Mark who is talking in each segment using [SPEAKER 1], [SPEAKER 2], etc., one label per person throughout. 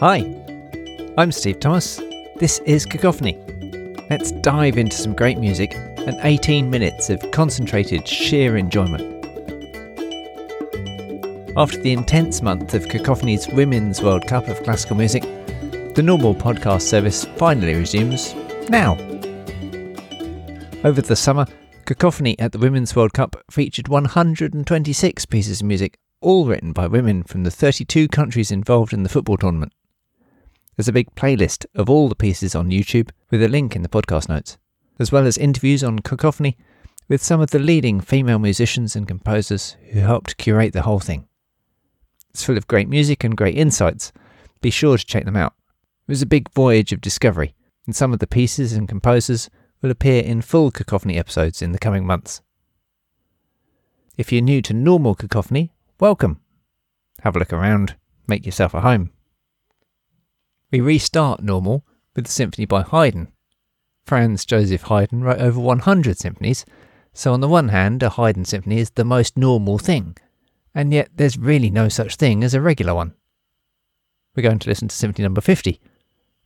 [SPEAKER 1] Hi, I'm Steve Thomas. This is Cacophony. Let's dive into some great music and 18 minutes of concentrated, sheer enjoyment. After the intense month of Cacophony's Women's World Cup of Classical Music, the normal podcast service finally resumes now. Over the summer, Cacophony at the Women's World Cup featured 126 pieces of music, all written by women from the 32 countries involved in the football tournament. There's a big playlist of all the pieces on YouTube with a link in the podcast notes, as well as interviews on Cacophony with some of the leading female musicians and composers who helped curate the whole thing. It's full of great music and great insights. Be sure to check them out. It was a big voyage of discovery, and some of the pieces and composers will appear in full Cacophony episodes in the coming months. If you're new to normal Cacophony, welcome. Have a look around, make yourself a home. We restart normal with the symphony by Haydn. Franz Joseph Haydn wrote over 100 symphonies, so on the one hand, a Haydn symphony is the most normal thing, and yet there's really no such thing as a regular one. We're going to listen to Symphony Number 50,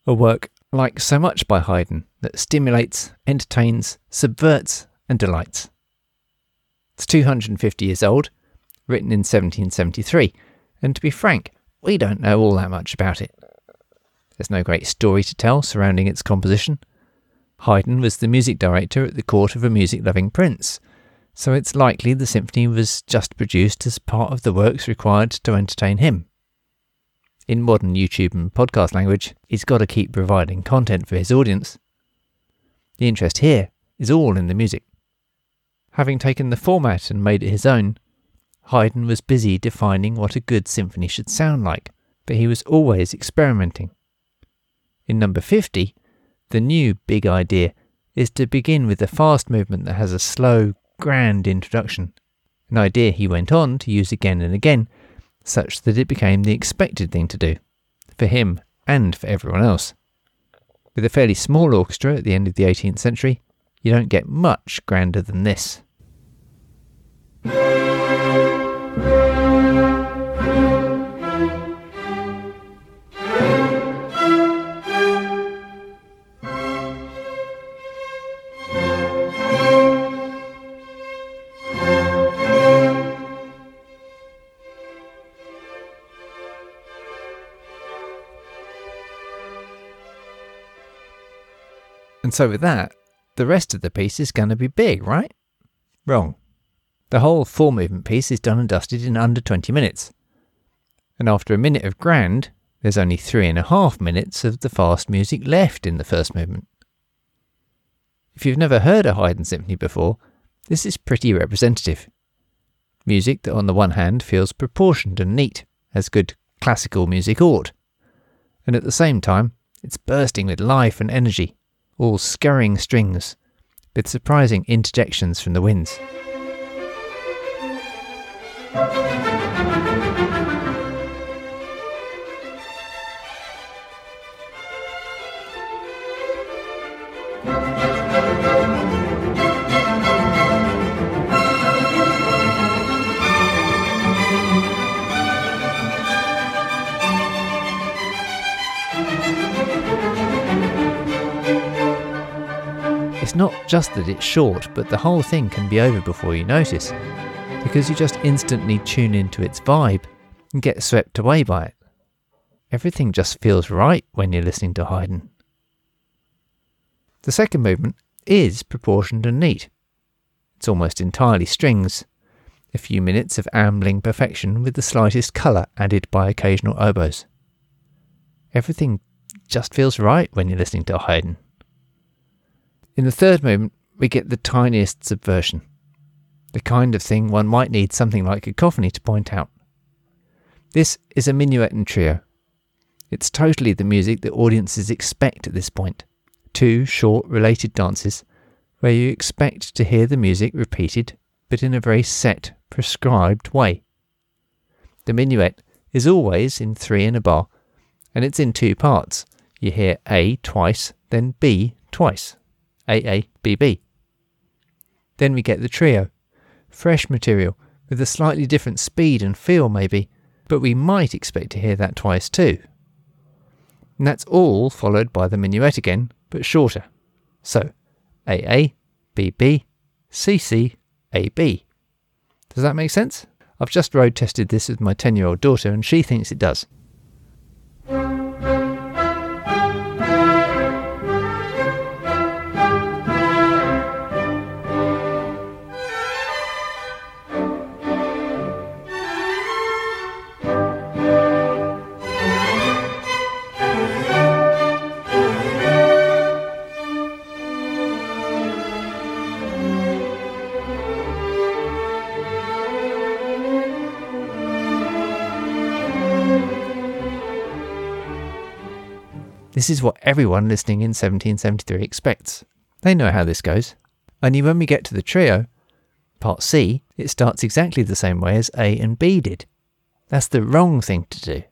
[SPEAKER 1] a work like so much by Haydn that stimulates, entertains, subverts, and delights. It's 250 years old, written in 1773, and to be frank, we don't know all that much about it. There's no great story to tell surrounding its composition. Haydn was the music director at the court of a music loving prince, so it's likely the symphony was just produced as part of the works required to entertain him. In modern YouTube and podcast language, he's got to keep providing content for his audience. The interest here is all in the music. Having taken the format and made it his own, Haydn was busy defining what a good symphony should sound like, but he was always experimenting. In number 50, the new big idea is to begin with a fast movement that has a slow, grand introduction, an idea he went on to use again and again, such that it became the expected thing to do, for him and for everyone else. With a fairly small orchestra at the end of the 18th century, you don't get much grander than this. And so, with that, the rest of the piece is going to be big, right? Wrong. The whole four movement piece is done and dusted in under 20 minutes. And after a minute of grand, there's only three and a half minutes of the fast music left in the first movement. If you've never heard a Haydn symphony before, this is pretty representative. Music that, on the one hand, feels proportioned and neat, as good classical music ought, and at the same time, it's bursting with life and energy all scurrying strings, with surprising interjections from the winds. Just that it's short, but the whole thing can be over before you notice, because you just instantly tune into its vibe and get swept away by it. Everything just feels right when you're listening to Haydn. The second movement is proportioned and neat. It's almost entirely strings, a few minutes of ambling perfection with the slightest colour added by occasional oboes. Everything just feels right when you're listening to Haydn. In the third movement, we get the tiniest subversion, the kind of thing one might need something like a cacophony to point out. This is a minuet and trio. It's totally the music that audiences expect at this point. Two short related dances where you expect to hear the music repeated, but in a very set, prescribed way. The minuet is always in three in a bar, and it's in two parts. You hear A twice, then B twice. AABB. Then we get the trio. Fresh material, with a slightly different speed and feel maybe, but we might expect to hear that twice too. And that's all followed by the minuet again, but shorter. So, AA, BB, CC, AB. Does that make sense? I've just road tested this with my 10 year old daughter and she thinks it does. This is what everyone listening in 1773 expects. They know how this goes. Only when we get to the trio, part C, it starts exactly the same way as A and B did. That's the wrong thing to do.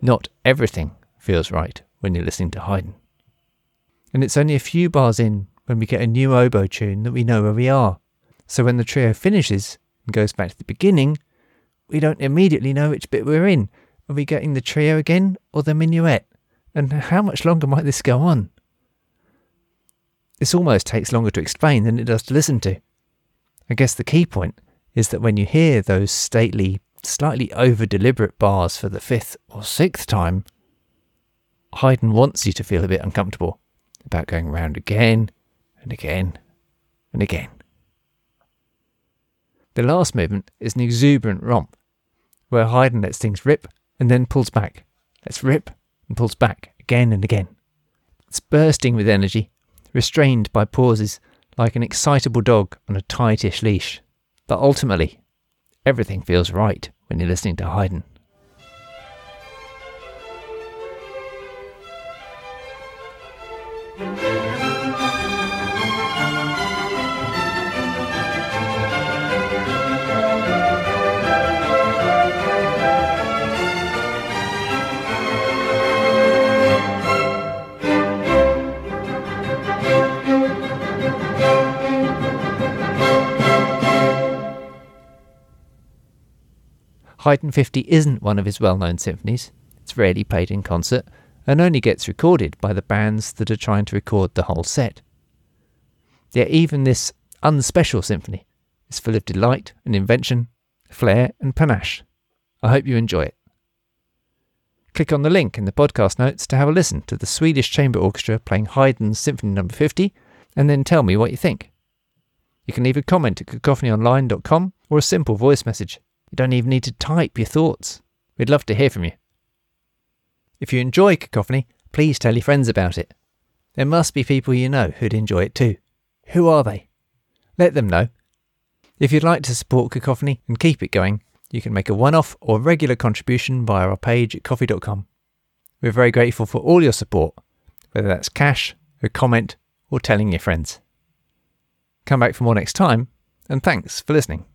[SPEAKER 1] Not everything feels right when you're listening to Haydn. And it's only a few bars in when we get a new oboe tune that we know where we are. So when the trio finishes and goes back to the beginning, we don't immediately know which bit we're in. Are we getting the trio again or the minuet? And how much longer might this go on? This almost takes longer to explain than it does to listen to. I guess the key point is that when you hear those stately, slightly over deliberate bars for the fifth or sixth time, Haydn wants you to feel a bit uncomfortable about going round again and again and again. The last movement is an exuberant romp, where Haydn lets things rip and then pulls back. Let's rip and pulls back again and again. It's bursting with energy, restrained by pauses like an excitable dog on a tightish leash. But ultimately, everything feels right when you're listening to Haydn. Haydn 50 isn't one of his well known symphonies. It's rarely played in concert and only gets recorded by the bands that are trying to record the whole set. Yet even this unspecial symphony is full of delight and invention, flair and panache. I hope you enjoy it. Click on the link in the podcast notes to have a listen to the Swedish Chamber Orchestra playing Haydn's Symphony No. 50 and then tell me what you think. You can leave a comment at cacophonyonline.com or a simple voice message you don't even need to type your thoughts. We'd love to hear from you. If you enjoy Cacophony, please tell your friends about it. There must be people you know who'd enjoy it too. Who are they? Let them know. If you'd like to support Cacophony and keep it going, you can make a one off or regular contribution via our page at ko-fi.com. We're very grateful for all your support, whether that's cash, a comment, or telling your friends. Come back for more next time, and thanks for listening.